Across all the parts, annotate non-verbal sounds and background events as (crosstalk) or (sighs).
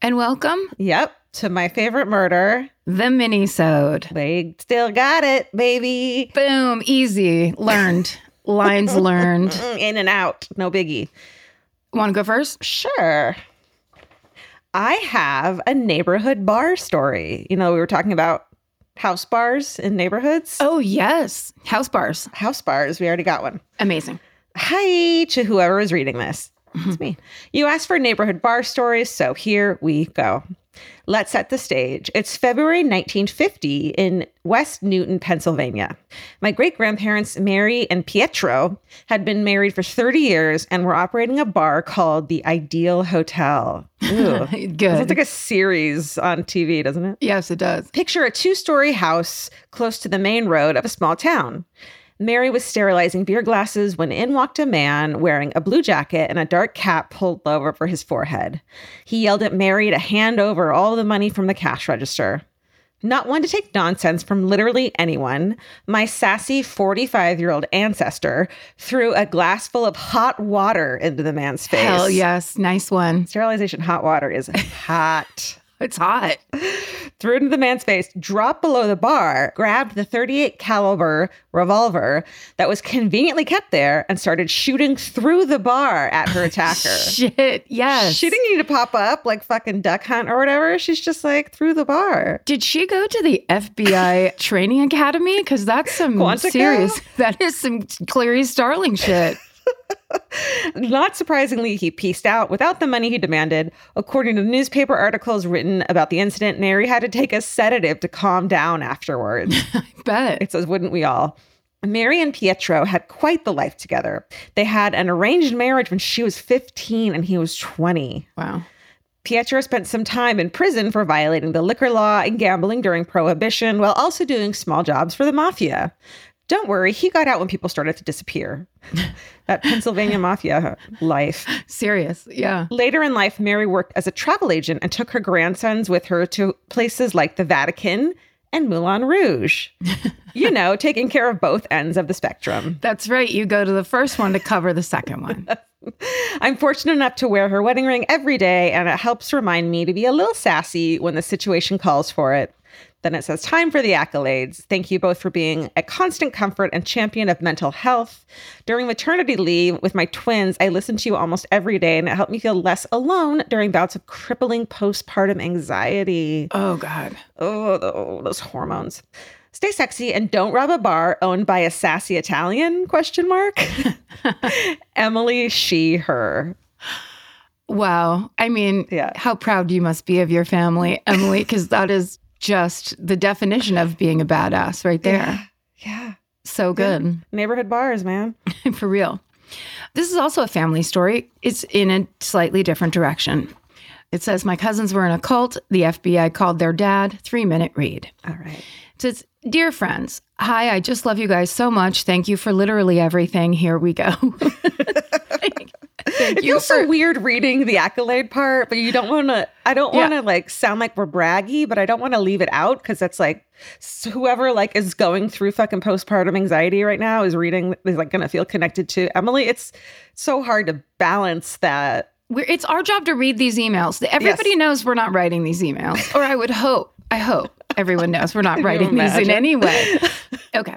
And welcome, Yep, to my favorite murder. the mini-sode. They still got it, baby. Boom, easy. Learned. (laughs) Lines learned. In and out, no biggie. Want to go first? Sure. I have a neighborhood bar story. You know, we were talking about house bars in neighborhoods. Oh, yes. House bars. House bars, we already got one. Amazing. Hi to whoever is reading this. It's mm-hmm. me. You asked for neighborhood bar stories, so here we go. Let's set the stage. It's February 1950 in West Newton, Pennsylvania. My great grandparents, Mary and Pietro, had been married for 30 years and were operating a bar called the Ideal Hotel. Ooh. (laughs) Good. Sounds like a series on TV, doesn't it? yes, it does. Picture a two story house close to the main road of a small town. Mary was sterilizing beer glasses when in walked a man wearing a blue jacket and a dark cap pulled low over his forehead. He yelled at Mary to hand over all the money from the cash register. Not one to take nonsense from literally anyone, my sassy 45 year old ancestor threw a glass full of hot water into the man's face. Hell yes. Nice one. Sterilization hot water is (laughs) hot It's hot. threw it into the man's face, dropped below the bar, grabbed the 38 caliber revolver that was conveniently kept there, and started shooting through the bar at her (laughs) attacker. Shit. Yes. she didn't need to pop up like fucking duck hunt or whatever. She's just like through the bar. Did she go to the FBI (laughs) training academy? Because that's some Quantico? serious. That is some Clarice Starling shit. (laughs) Not surprisingly, he pieced out without the money he demanded. According to newspaper articles written about the incident, Mary had to take a sedative to calm down afterwards. (laughs) I bet. It says, wouldn't we all? Mary and Pietro had quite the life together. They had an arranged marriage when she was 15 and he was 20. Wow. Pietro spent some time in prison for violating the liquor law and gambling during Prohibition while also doing small jobs for the mafia. Don't worry, he got out when people started to disappear. (laughs) that Pennsylvania mafia life. Serious. Yeah. Later in life, Mary worked as a travel agent and took her grandsons with her to places like the Vatican and Moulin Rouge. (laughs) you know, taking care of both ends of the spectrum. That's right. You go to the first one to cover the second one. (laughs) I'm fortunate enough to wear her wedding ring every day, and it helps remind me to be a little sassy when the situation calls for it. Then it says, Time for the accolades. Thank you both for being a constant comfort and champion of mental health. During maternity leave with my twins, I listened to you almost every day, and it helped me feel less alone during bouts of crippling postpartum anxiety. Oh, God. Oh, tho- those hormones. Stay sexy and don't rob a bar owned by a sassy Italian? Question mark. (laughs) Emily, she, her. Wow. I mean, Yeah. how proud you must be of your family, Emily, because that is just the definition of being a badass right there. Yeah. So good. Neighborhood bars, man. (laughs) For real. This is also a family story. It's in a slightly different direction. It says, My cousins were in a cult. The FBI called their dad. Three minute read. All right. It says, Dear friends, hi, I just love you guys so much. Thank you for literally everything. Here we go. (laughs) Thank, It you feels for so weird reading the accolade part, but you don't want to. I don't want to like sound like we're braggy, but I don't want to leave it out because that's like whoever like is going through fucking postpartum anxiety right now is reading is like going to feel connected to Emily. It's so hard to balance that. We're, it's our job to read these emails. Everybody Yes. knows we're not writing these emails, or I would hope, I hope everyone knows we're not (laughs) writing these in any way. (laughs) Okay.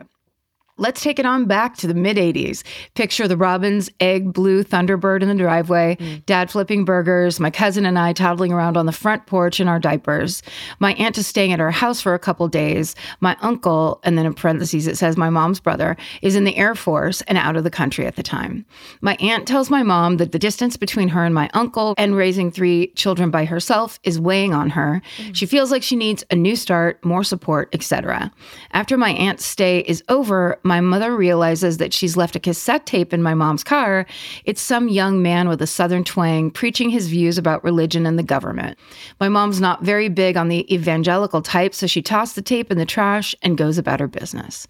Let's take it on back to the mid 80s. Picture the Robin's egg blue Thunderbird in the driveway, mm. dad flipping burgers, my cousin and I toddling around on the front porch in our diapers. My aunt is staying at our house for a couple days. My uncle, and then in parentheses it says my mom's brother, is in the Air Force and out of the country at the time. My aunt tells my mom that the distance between her and my uncle and raising three children by herself is weighing on her. Mm. She feels like she needs a new start, more support, etc. After my aunt's stay is over, my mother realizes that she's left a cassette tape in my mom's car. It's some young man with a southern twang preaching his views about religion and the government. My mom's not very big on the evangelical type, so she tossed the tape in the trash and goes about her business.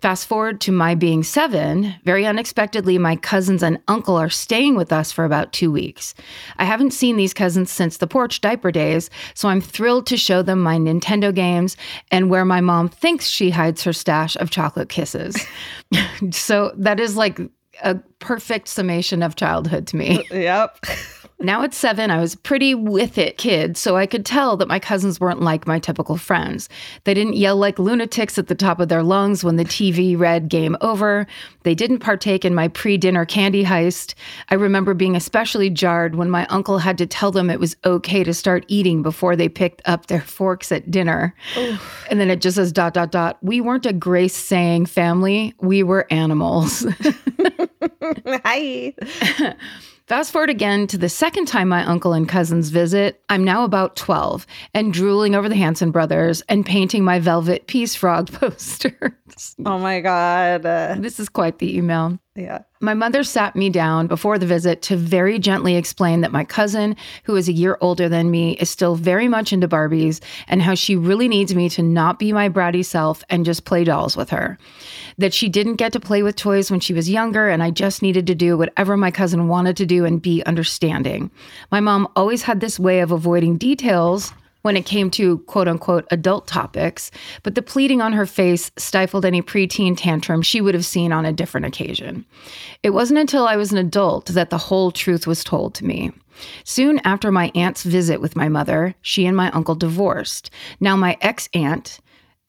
Fast forward to my being seven, very unexpectedly, my cousins and uncle are staying with us for about two weeks. I haven't seen these cousins since the porch diaper days, so I'm thrilled to show them my Nintendo games and where my mom thinks she hides her stash of chocolate kisses. (laughs) so that is like a perfect summation of childhood to me. (laughs) Yep. Now at seven, I was a pretty with it kid, so I could tell that my cousins weren't like my typical friends. They didn't yell like lunatics at the top of their lungs when the TV read game over. They didn't partake in my pre dinner candy heist. I remember being especially jarred when my uncle had to tell them it was okay to start eating before they picked up their forks at dinner. And then it just says dot, dot, dot. We weren't a grace saying family, we were animals. (laughs) Hi. (laughs) Fast forward again to the second time my uncle and cousins visit. I'm now about 12 and drooling over the Hanson brothers and painting my velvet peace frog (laughs) posters. Oh my God. Uh, this is quite the email. yeah. My mother sat me down before the visit to very gently explain that my cousin, who is a year older than me, is still very much into Barbies and how she really needs me to not be my bratty self and just play dolls with her. That she didn't get to play with toys when she was younger and I just needed to do whatever my cousin wanted to do and be understanding. My mom always had this way of avoiding details when it came to quote unquote adult topics, but the pleading on her face stifled any preteen tantrum she would have seen on a different occasion. It wasn't until I was an adult that the whole truth was told to me. Soon after my aunt's visit with my mother, she and my uncle divorced. Now, my ex aunt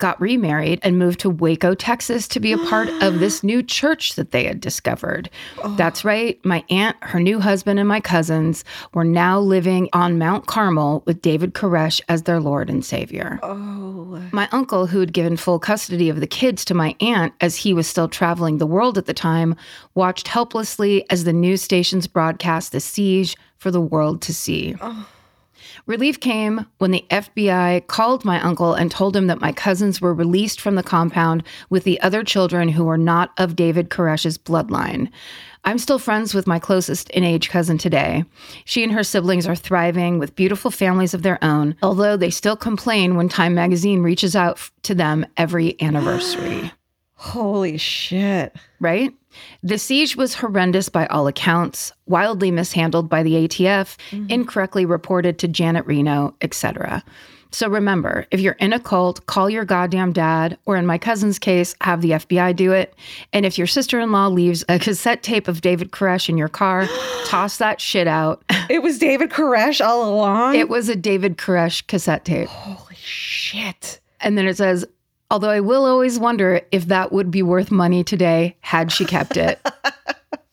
got remarried and moved to Waco, Texas to be a part of this (gasps) new church that they had discovered. Oh. That's right. My aunt, her new husband, and my cousins were now living on Mount Carmel with David Koresh as their Lord and Savior. Oh. My uncle, who had given full custody of the kids to my aunt as he was still traveling the world at the time, watched helplessly as the news stations broadcast the siege for the world to see. Oh. Relief came when the FBI called my uncle and told him that my cousins were released from the compound with the other children who were not of David Koresh's bloodline. I'm still friends with my closest in age cousin today. She and her siblings are thriving with beautiful families of their own, although they still complain when Time magazine reaches out to them every anniversary. (gasps) Holy shit. right? The siege was horrendous by all accounts, wildly mishandled by the ATF, mm-hmm. incorrectly reported to Janet Reno, etc. So remember, if you're in a cult, call your goddamn dad, or in my cousin's case, have the FBI do it. And if your sister in law leaves a cassette tape of David Koresh in your car, (gasps) toss that shit out. It was David Koresh all along. It was a David Koresh cassette tape. Holy shit. And then it says, although I will always wonder if that would be worth money today had she kept it.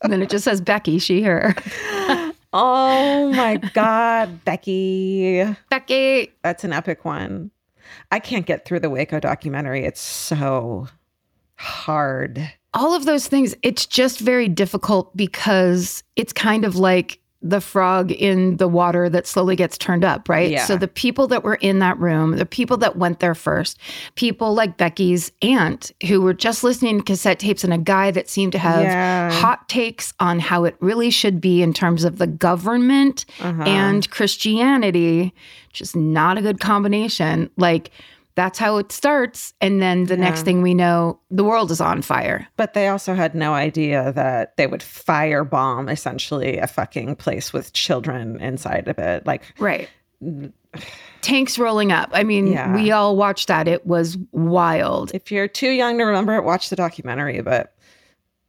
and (laughs) then it just says Becky, she, her. (laughs) Oh my God, Becky. Becky. That's an epic one. I can't get through the Waco documentary. It's so hard. All of those things, it's just very difficult because it's kind of like the frog in the water that slowly gets turned up, right? Yeah. So the people that were in that room, the people that went there first, people like Becky's aunt who were just listening to cassette tapes and a guy that seemed to have Yeah. hot takes on how it really should be in terms of the government Uh-huh. and Christianity, which is not a good combination. Like that's how it starts. And then the next thing we know, the world is on fire. But they also had no idea that they would firebomb essentially a fucking place with children inside of it. Like, Right. Tanks rolling up. I mean, Yeah. we all watched that. It was wild. if you're too young to remember it, watch the documentary, but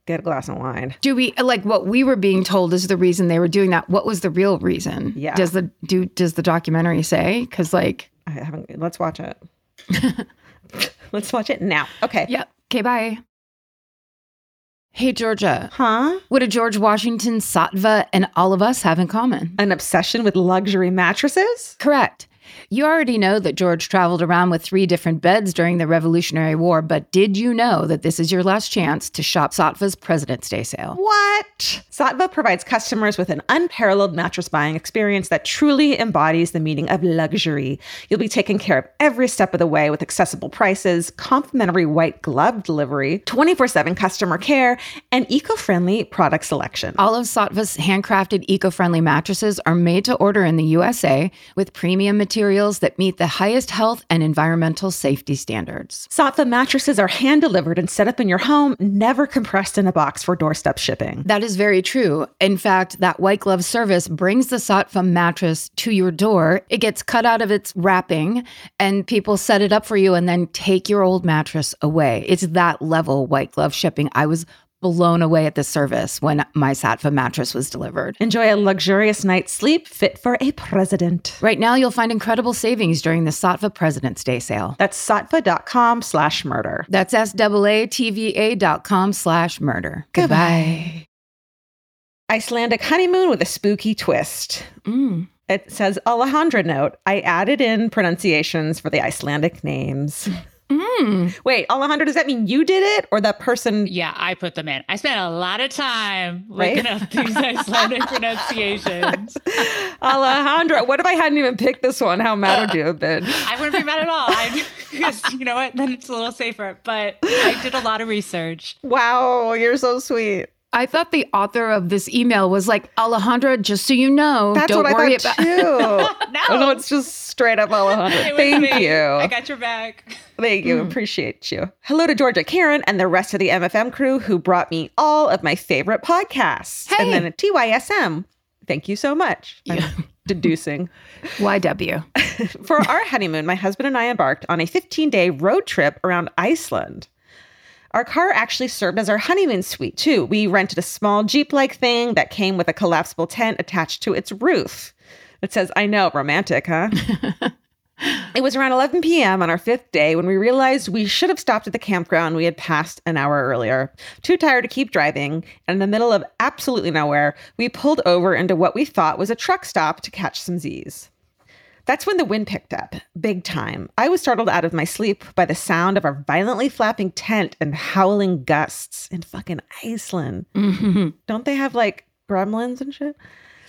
get a glass of wine. Do we like what we were being told is the reason they were doing that? What was the real reason? Yeah. Does the do does the documentary say? Because like, I haven't, let's watch it. (laughs) let's watch it now. Okay. Yep. Okay. Bye. Hey, Georgia. Huh? What do George Washington, Saatva, and all of us have in common? An obsession with luxury mattresses? Correct. You already know that George traveled around with three different beds during the Revolutionary War, but did you know that this is your last chance to shop Saatva's President's Day sale? What? Saatva provides customers with an unparalleled mattress buying experience that truly embodies the meaning of luxury. You'll be taken care of every step of the way with accessible prices, complimentary white glove delivery, 24 7 customer care, and eco friendly product selection. All of Saatva's handcrafted eco friendly mattresses are made to order in the USA with premium materials that meet the highest health and environmental safety standards. Saatva mattresses are hand delivered and set up in your home, never compressed in a box for doorstep shipping. That is very true. In fact, that white glove service brings the Saatva mattress to your door. It gets cut out of its wrapping, and people set it up for you and then take your old mattress away. It's that level white glove shipping. I was blown away at the service when my Saatva mattress was delivered. Enjoy a luxurious night's sleep fit for a president. Right now, you'll find incredible savings during the Saatva President's Day sale. That's saatva.com slash murder. That's S-A-A-T-V-A dot com slash murder. Goodbye. Icelandic honeymoon with a spooky twist. Mm. It says Alejandra note. I added in pronunciations for the Icelandic names. (laughs) Mm. Wait, Alejandra, does that mean you did it or that person? Yeah, I put them in. I spent a lot of time Right? looking up (laughs) these Icelandic pronunciations. (laughs) Alejandra, what if I hadn't even picked this one? How mad would you have been? (laughs) I wouldn't be mad at all. I, because you know what? Then it's a little safer. But I did a lot of research. Wow, you're so sweet. I thought the author of this email was like, Alejandra, just so you know, That's don't what worry I thought about too. (laughs) No. Oh, no, it's just straight up Alejandra. It was Thank me. you. I got your back. Thank you. Hmm. Appreciate you. Hello to Georgia Karen and the rest of the MFM crew who brought me all of my favorite podcasts. And Hey. then TYSM. Thank you so much. I'm (laughs) deducing. (laughs) YW. For our honeymoon, my husband and I embarked on a 15 day road trip around Iceland. Our car actually served as our honeymoon suite, too. We rented a small Jeep like thing that came with a collapsible tent attached to its roof. It says, I know, romantic, huh? (laughs) it was around 11 p.m. on our fifth day when we realized we should have stopped at the campground we had passed an hour earlier. Too tired to keep driving, and in the middle of absolutely nowhere, we pulled over into what we thought was a truck stop to catch some Z's. That's when the wind picked up, big time. I was startled out of my sleep by the sound of our violently flapping tent and howling gusts in fucking Iceland. Mhm. Don't they have like gremlins and shit?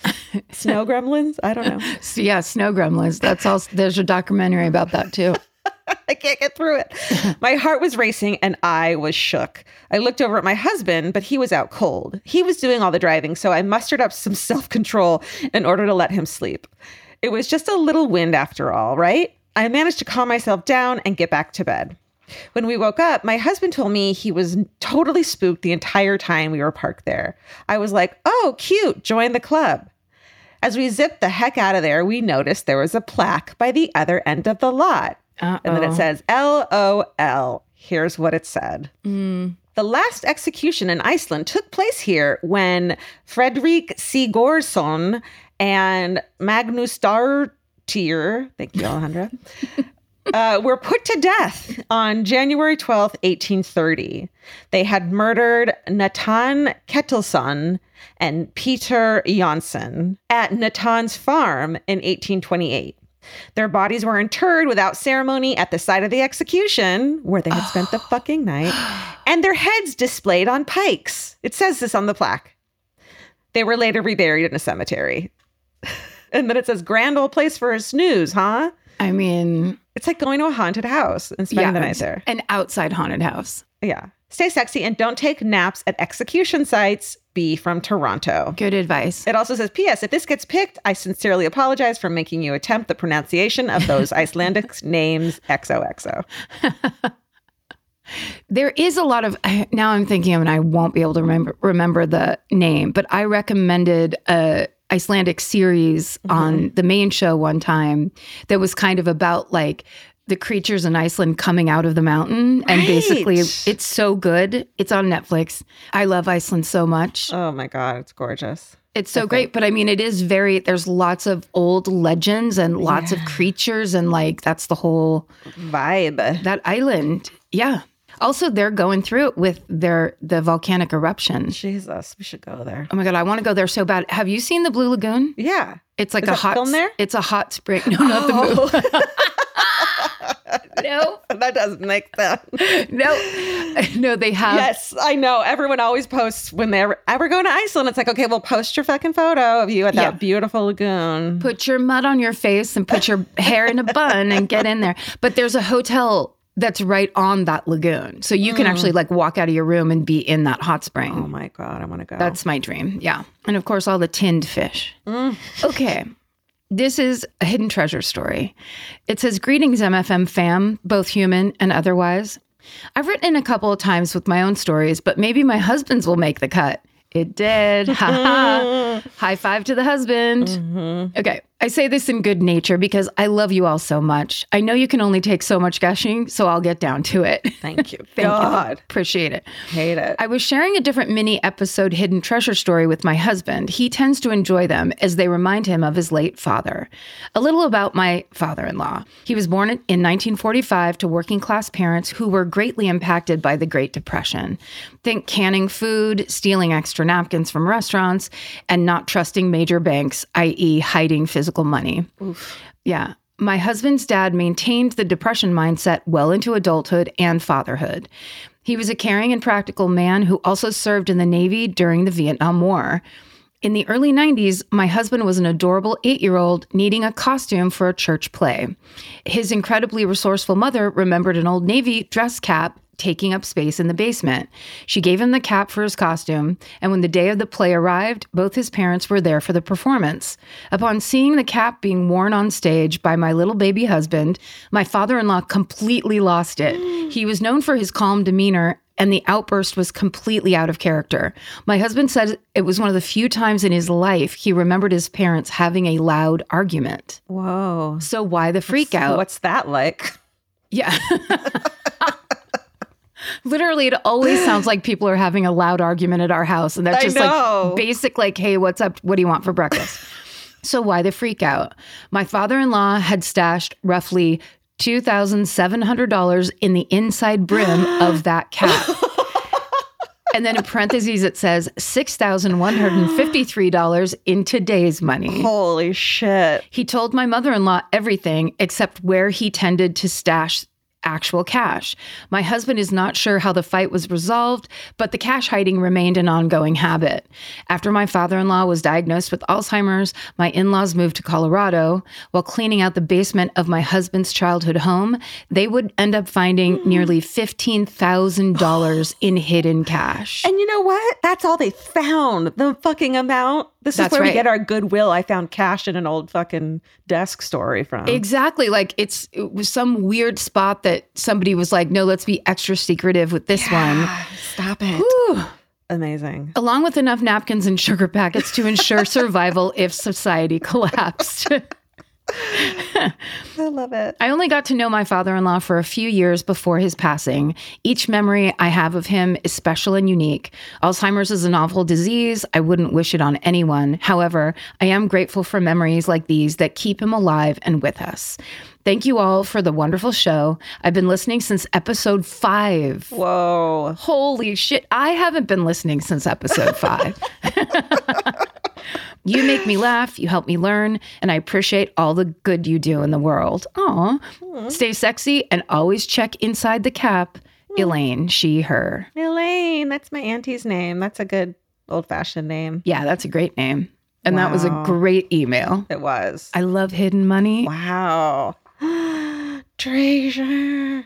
(laughs) Snow gremlins? I don't know. Yeah, snow gremlins. That's all. There's a documentary about that too. (laughs) I can't get through it. My heart was racing and I was shook. I looked over at my husband, but he was out cold. He was doing all the driving, so I mustered up some (laughs) self control in order to let him sleep. It was just a little wind after all, right? I managed to calm myself down and get back to bed. When we woke up, my husband told me he was totally spooked the entire time we were parked there. I was like, oh, cute, join the club. As we zipped the heck out of there, we noticed there was a plaque by the other end of the lot. And then it says LOL. Here's what it said. Mm. The last execution in Iceland took place here when Fredrik Sigurdsson and Magnusdottir, thank you, Alejandra, (laughs) uh, were put to death on January 12th, 1830. They had murdered Natan Ketilsson and Peter Jansson at Natan's farm in 1828. Their bodies were interred without ceremony at the site of the execution, where they had spent the oh. fucking night, (gasps) and their heads displayed on pikes. It says this on the plaque. They were later reburied in a cemetery. (laughs) and then it says, grand old place for a snooze, huh? I mean, It's like going to a haunted house and spending the night there. An outside haunted house. Yeah. Stay sexy and don't take naps at execution sites. Be from Toronto. Good advice. It also says, P.S. If this gets picked, I sincerely apologize for making you attempt the pronunciation of those (laughs) Icelandic names XOXO. (laughs) There is a lot of (sighs) now I'm thinking of and I won't be able to remember remember the name, but I recommended a Icelandic series mm-hmm. on the main show one time that was kind of about like the creatures in Iceland coming out of the mountain and basically it's so good. It's on Netflix. I love Iceland so much. Oh my God, it's gorgeous. It's so great, but I mean, it is very, there's lots of old legends and lots of creatures, and like that's the whole, Vibe. that island. Yeah. Also, they're going through it with their the volcanic eruption. Jesus, we should go there. Oh my god, I want to go there so bad. Have you seen the Blue Lagoon? Yeah. It's like Is a hot. filmed there? It's a hot spring. (laughs) No, not the oh. movie. (laughs) no, (laughs) that doesn't make sense. no, no. They have. yes, I know. Everyone always posts when they ever, ever go to Iceland. It's like, okay, well, post your fucking photo of you at that beautiful lagoon. Put your mud on your face and put your hair in a bun and get in there. But there's a hotel that's right on that lagoon, so you can actually like walk out of your room and be in that hot spring. oh my God, I want to go. That's my dream. Yeah. And of course, all the tinned fish. Mm. Okay. This is a hidden treasure story. It says Greetings, MFM fam, both human and otherwise. I've written in a couple of times with my own stories, but maybe my husband's will make the cut. It did. (laughs) Ha ha. (laughs) High five to the husband. Mm-hmm. Okay. I say this in good nature because I love you all so much. I know you can only take so much gushing, so I'll get down to it. Thank you. (laughs) Thank God, you. Appreciate it. hate it. I was sharing a different mini episode hidden treasure story with my husband. He tends to enjoy them as they remind him of his late father. A little about my father in law. He was born in 1945 to working class parents who were greatly impacted by the Great Depression. Think canning food, stealing extra napkins from restaurants, and not trusting major banks, i.e., hiding physical money. Yeah. My husband's dad maintained the depression mindset well into adulthood and fatherhood. He was a caring and practical man who also served in the Navy during the Vietnam War. In the early 90s, my husband was an adorable eight year old needing a costume for a church play. His incredibly resourceful mother remembered an old Navy dress cap taking up space in the basement. She gave him the cap for his costume, and when the day of the play arrived, both his parents were there for the performance. Upon seeing the cap being worn on stage by my little baby husband, my father in law completely lost it. (gasps) he was known for his calm demeanor. And the outburst was completely out of character. My husband said it was one of the few times in his life he remembered his parents having a loud argument. Whoa. So, why the freak out? What's that like? Yeah. (laughs) Literally, it always sounds like people are having a loud argument at our house. And that's just like basic, like, hey, what's up? What do you want for breakfast? so, why the freak out? My father in law had stashed roughly $2,700 in the inside brim (gasps) of that cap. And then in parentheses, it says $6,153 in today's money. Holy shit. He told my mother in law everything except where he tended to stash actual cash. My husband is not sure how the fight was resolved, but the cash hiding remained an ongoing habit. After my father in law was diagnosed with Alzheimer's, my in laws moved to Colorado. While cleaning out the basement of my husband's childhood home, they would end up finding nearly $15,000 in hidden cash. And you know what? That's all they found. The fucking amount. This That's is where right. we get our goodwill. I found cash in an old fucking desk story from. Exactly. Like it's it was some weird spot that somebody was like, no, let's be extra secretive with this one. Stop it. Whew. Amazing. Along with enough napkins and sugar packets to ensure (laughs) survival if society collapsed. (laughs) (laughs) I love it. I only got to know my father in law for a few years before his passing. Each memory I have of him is special and unique. Alzheimer's is an awful disease. I wouldn't wish it on anyone. However, I am grateful for memories like these that keep him alive and with us. Thank you all for the wonderful show. I've been listening since episode five. Whoa. Holy shit. I haven't been listening since episode five. (laughs) you make me laugh, you help me learn, and I appreciate all the good you do in the world. Aw. Stay sexy and always check inside the cap. Hmm. Elaine, she, her. Elaine. That's my auntie's name. That's a good old fashioned name. Yeah, that's a great name. And that was a great email. It was. I love hidden money. wow. (gasps) Treasure.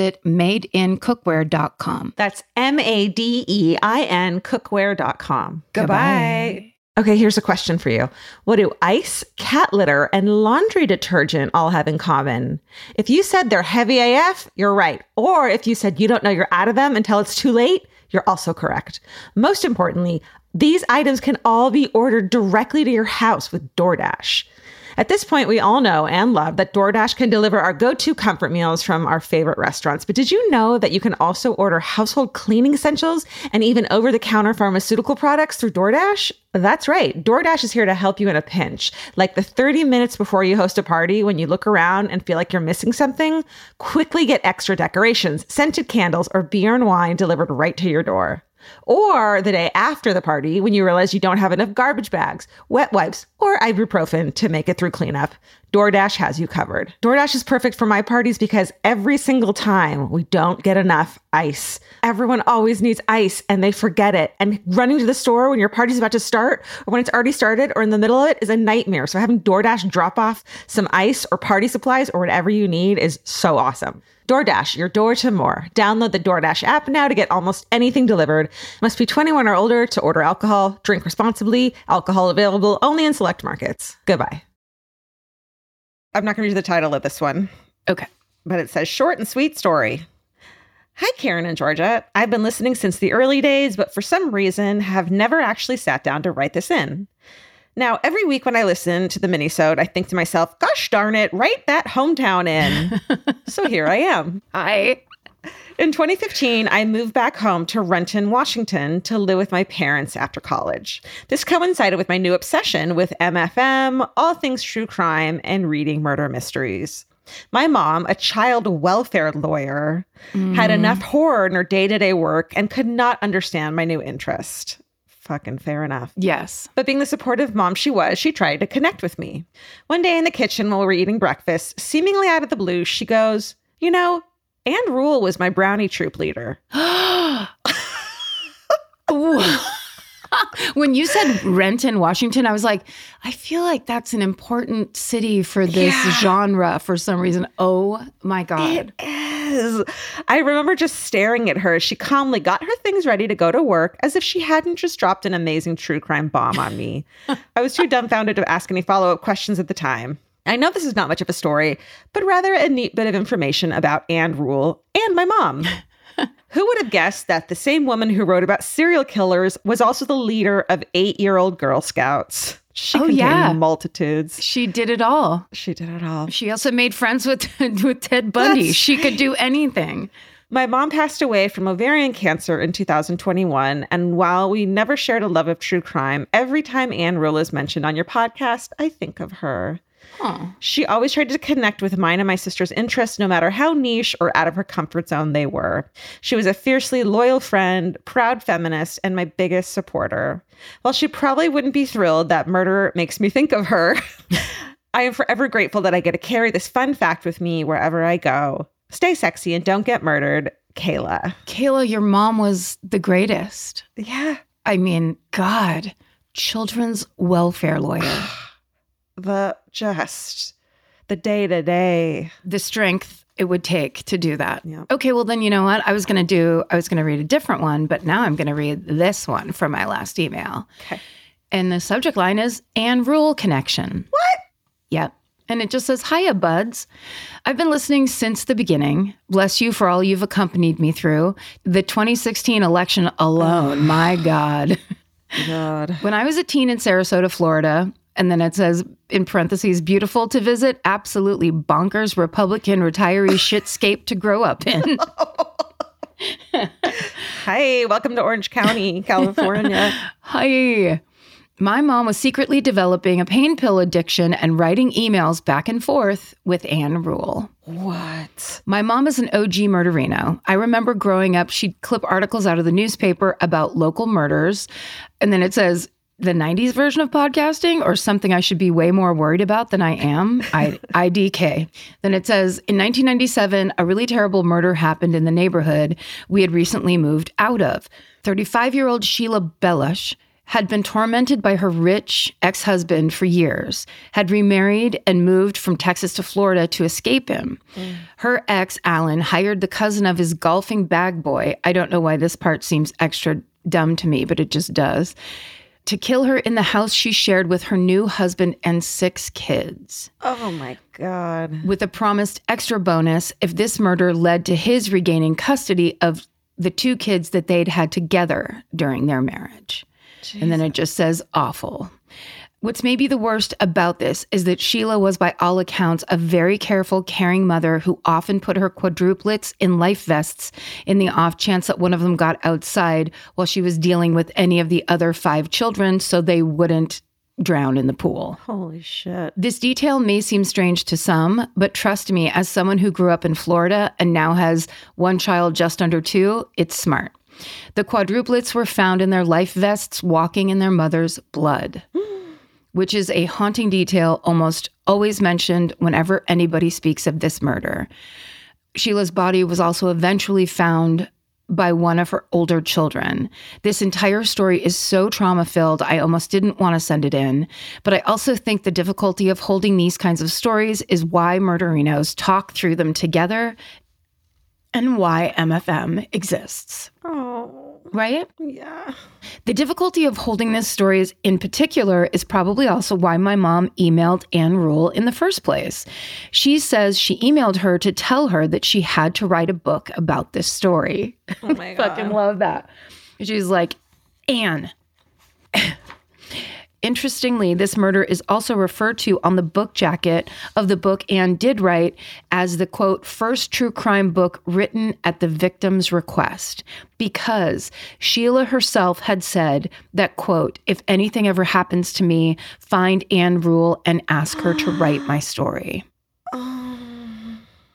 madeincookware.com. That's M A D E I N cookware.com. Goodbye. Okay, here's a question for you. What do ice, cat litter, and laundry detergent all have in common? If you said they're heavy AF, you're right. Or if you said you don't know you're out of them until it's too late, you're also correct. Most importantly, these items can all be ordered directly to your house with DoorDash. At this point, we all know and love that DoorDash can deliver our go to comfort meals from our favorite restaurants. But did you know that you can also order household cleaning essentials and even over the counter pharmaceutical products through DoorDash? That's right. DoorDash is here to help you in a pinch. Like the 30 minutes before you host a party when you look around and feel like you're missing something, quickly get extra decorations, scented candles, or beer and wine delivered right to your door. Or the day after the party when you realize you don't have enough garbage bags, wet wipes, or ibuprofen to make it through cleanup. DoorDash has you covered. DoorDash is perfect for my parties because every single time we don't get enough ice. Everyone always needs ice and they forget it. And running to the store when your party's about to start or when it's already started or in the middle of it is a nightmare. So having DoorDash drop off some ice or party supplies or whatever you need is so awesome. DoorDash, your door to more. Download the DoorDash app now to get almost anything delivered. Must be 21 or older to order alcohol. Drink responsibly. Alcohol available only in select markets. Goodbye. I'm not going to read the title of this one, Okay. but it says short and sweet story. Hi, Karen and Georgia. I've been listening since the early days, but for some reason have never actually sat down to write this in. Now, every week when I listen to the minisode, I think to myself, gosh darn it, write that hometown in. (laughs) so here I am. I In 2015, I moved back home to Renton, Washington to live with my parents after college. This coincided with my new obsession with MFM, all things true crime, and reading murder mysteries. My mom, a child welfare lawyer, had mm. enough horror in her day to day work and could not understand my new interest. Fucking fair enough. yes. But being the supportive mom she was, she tried to connect with me. One day in the kitchen while we were eating breakfast, seemingly out of the blue, she goes, You know, Ann Rule was my brownie troop leader. (gasps) (laughs) (laughs) (laughs) (laughs) when you said Renton, Washington, I was like, I feel like that's an important city for this Yeah. genre for some reason. Oh my God. It is. I remember just staring at her as she calmly got her things ready to go to work as if she hadn't just dropped an amazing true crime bomb on me. (laughs) I was too dumbfounded to ask any follow up questions at the time. I know this is not much of a story, but rather a neat bit of information about Ann Rule and my mom. (laughs) (laughs) Who would have guessed that the same woman who wrote about serial killers was also the leader of eight year old Girl Scouts? She Oh, yeah. multitudes. She did it all. She did it all. She also made friends with, (laughs) with Ted Bundy. That's- she could do anything. My mom passed away from ovarian cancer in 2021. And while we never shared a love of true crime, every time Ann Rule is mentioned on your podcast, I think of her. Huh. She always tried to connect with mine and my sister's interests, no matter how niche or out of her comfort zone they were. She was a fiercely loyal friend, proud feminist, and my biggest supporter. While she probably wouldn't be thrilled that murder makes me think of her, (laughs) I am forever grateful that I get to carry this fun fact with me wherever I go. Stay sexy and don't get murdered, Kayla. Kayla, your mom was the greatest. Yeah, I mean, God, children's welfare lawyer. (sighs) (sighs) (sighs) the just the day to day. the strength it would take to do that. Yeah. Okay, well then you know what? I was going to do I was going to read a different one, but now I'm going to read this one from my last email. Okay. And the subject line is Ann Rule connection. What? Yep. And it just says, Hiya, buds. I've been listening since the beginning. Bless you for all you've accompanied me through. The 2016 election alone, (sighs) my God. God. When I was a teen in Sarasota, Florida, and then it says in parentheses, beautiful to visit, absolutely bonkers Republican retiree shitscape to grow up in. (laughs) Hi, welcome to Orange County, (laughs) California. Hi. My mom was secretly developing a pain pill addiction and writing emails back and forth with Ann Rule. What? My mom is an OG murderino. I remember growing up, she'd clip articles out of the newspaper about local murders. And then it says, the 90s version of podcasting or something I should be way more worried about than I am? I, (laughs) IDK. Then it says, in 1997, a really terrible murder happened in the neighborhood we had recently moved out of. 35 year old Sheila Bellush had been tormented by her rich ex husband for years, had remarried and moved from Texas to Florida to escape him. Mm. Her ex, Allen, hired the cousin of his golfing bag boy. I don't know why this part seems extra dumb to me, but it just does. To kill her in the house she shared with her new husband and six kids, Oh my God. with a promised extra bonus if this murder led to his regaining custody of the two kids that they'd had together during their marriage. And then it just says awful. What's maybe the worst about this is that Sheila was, by all accounts, a very careful, caring mother who often put her quadruplets in life vests in the off chance that one of them got outside while she was dealing with any of the other five children so they wouldn't drown in the pool. Holy shit. This detail may seem strange to some, but trust me, as someone who grew up in Florida and now has one child just under two, it's smart. The quadruplets were found in their life vests walking in their mother's blood, (gasps) (gasps) which is a haunting detail almost always mentioned whenever anybody speaks of this murder. Sheila's body was also eventually found by one of her older children. This entire story is so trauma filled, I almost didn't want to send it in. But I also think the difficulty of holding these kinds of stories is why murderinos talk through them together and why MFM exists. Oh, Right? yeah. The difficulty of holding this story is, in particular is probably also why my mom emailed Ann Rule in the first place. She says she emailed her to tell her that she had to write a book about this story. Oh my (laughs) God. Fucking love that. She's like, Ann. Interestingly, this murder is also referred to on the book jacket of the book Ann did write as the quote, first true crime book written at the victim's request, because Sheila herself had said that, quote, if anything ever happens to me, find Ann Rule and ask her to write my story. Oh.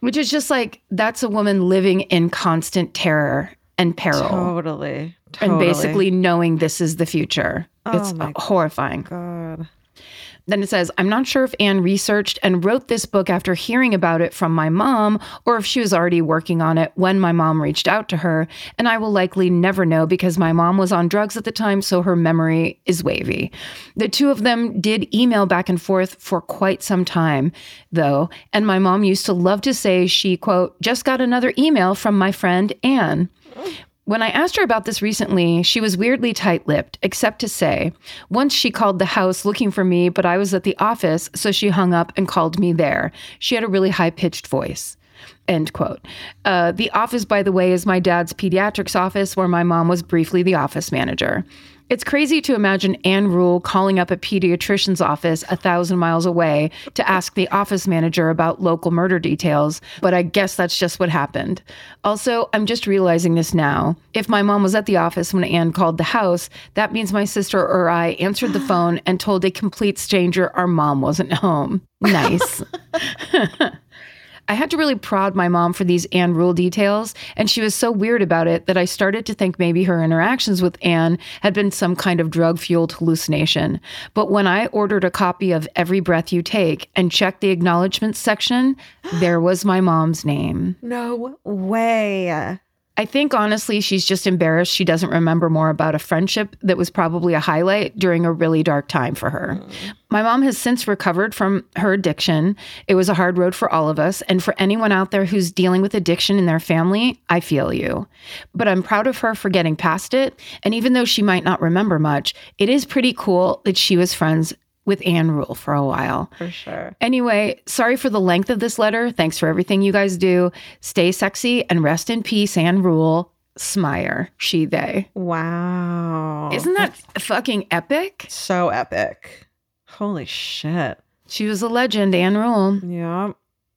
Which is just like, that's a woman living in constant terror and peril Totally. And basically knowing this is the future. Oh it's horrifying. God. Then it says, I'm not sure if Ann researched and wrote this book after hearing about it from my mom or if she was already working on it when my mom reached out to her. And I will likely never know because my mom was on drugs at the time, so her memory is wavy. The two of them did email back and forth for quite some time, though. And my mom used to love to say she, quote, just got another email from my friend Ann. When I asked her about this recently, she was weirdly tight lipped, except to say, once she called the house looking for me, but I was at the office, so she hung up and called me there. She had a really high pitched voice. End quote. Uh, the office, by the way, is my dad's pediatrics office, where my mom was briefly the office manager. It's crazy to imagine Ann Rule calling up a pediatrician's office a thousand miles away to ask the office manager about local murder details, but I guess that's just what happened. Also, I'm just realizing this now. If my mom was at the office when Ann called the house, that means my sister or I answered the phone and told a complete stranger our mom wasn't home. Nice. (laughs) I had to really prod my mom for these Ann Rule details, and she was so weird about it that I started to think maybe her interactions with Ann had been some kind of drug fueled hallucination. But when I ordered a copy of Every Breath You Take and checked the acknowledgments section, there was my mom's name. No way. I think honestly, she's just embarrassed she doesn't remember more about a friendship that was probably a highlight during a really dark time for her. Mm. My mom has since recovered from her addiction. It was a hard road for all of us. And for anyone out there who's dealing with addiction in their family, I feel you. But I'm proud of her for getting past it. And even though she might not remember much, it is pretty cool that she was friends with Ann Rule for a while. For sure. Anyway, sorry for the length of this letter. Thanks for everything you guys do. Stay sexy and rest in peace, Ann Rule. Smire, she, they. Wow. Isn't that fucking epic? so epic? Holy shit. She was a legend, Ann Rule. Yeah.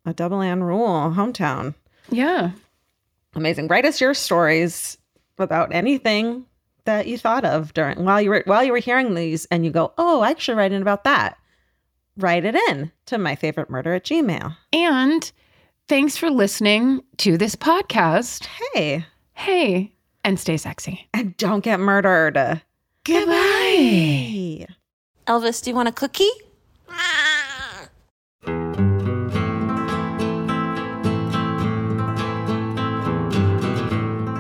A double Ann rule, hometown. Yeah. Amazing. Write us your stories about anything that you thought of during while you were while you were hearing these and you go, oh, I should write in about that. Write it in to my favorite murder at Gmail. And thanks for listening to this podcast. Hey, Hey, and stay sexy. and don't get murdered. Goodbye. Elvis, do you want a cookie?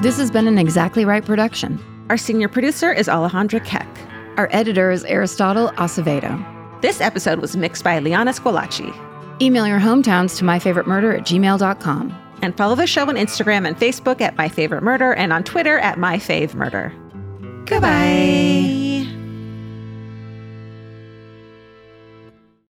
This has been an Exactly Right production. Our senior producer is Alejandra Keck. Our editor is Aristotle Acevedo. This episode was mixed by Liana Squillace. Email your hometowns to myfavoritemurder at gmail.com. And follow the show on Instagram and Facebook at My Favorite Murder and on Twitter at My Fave Murder. Goodbye.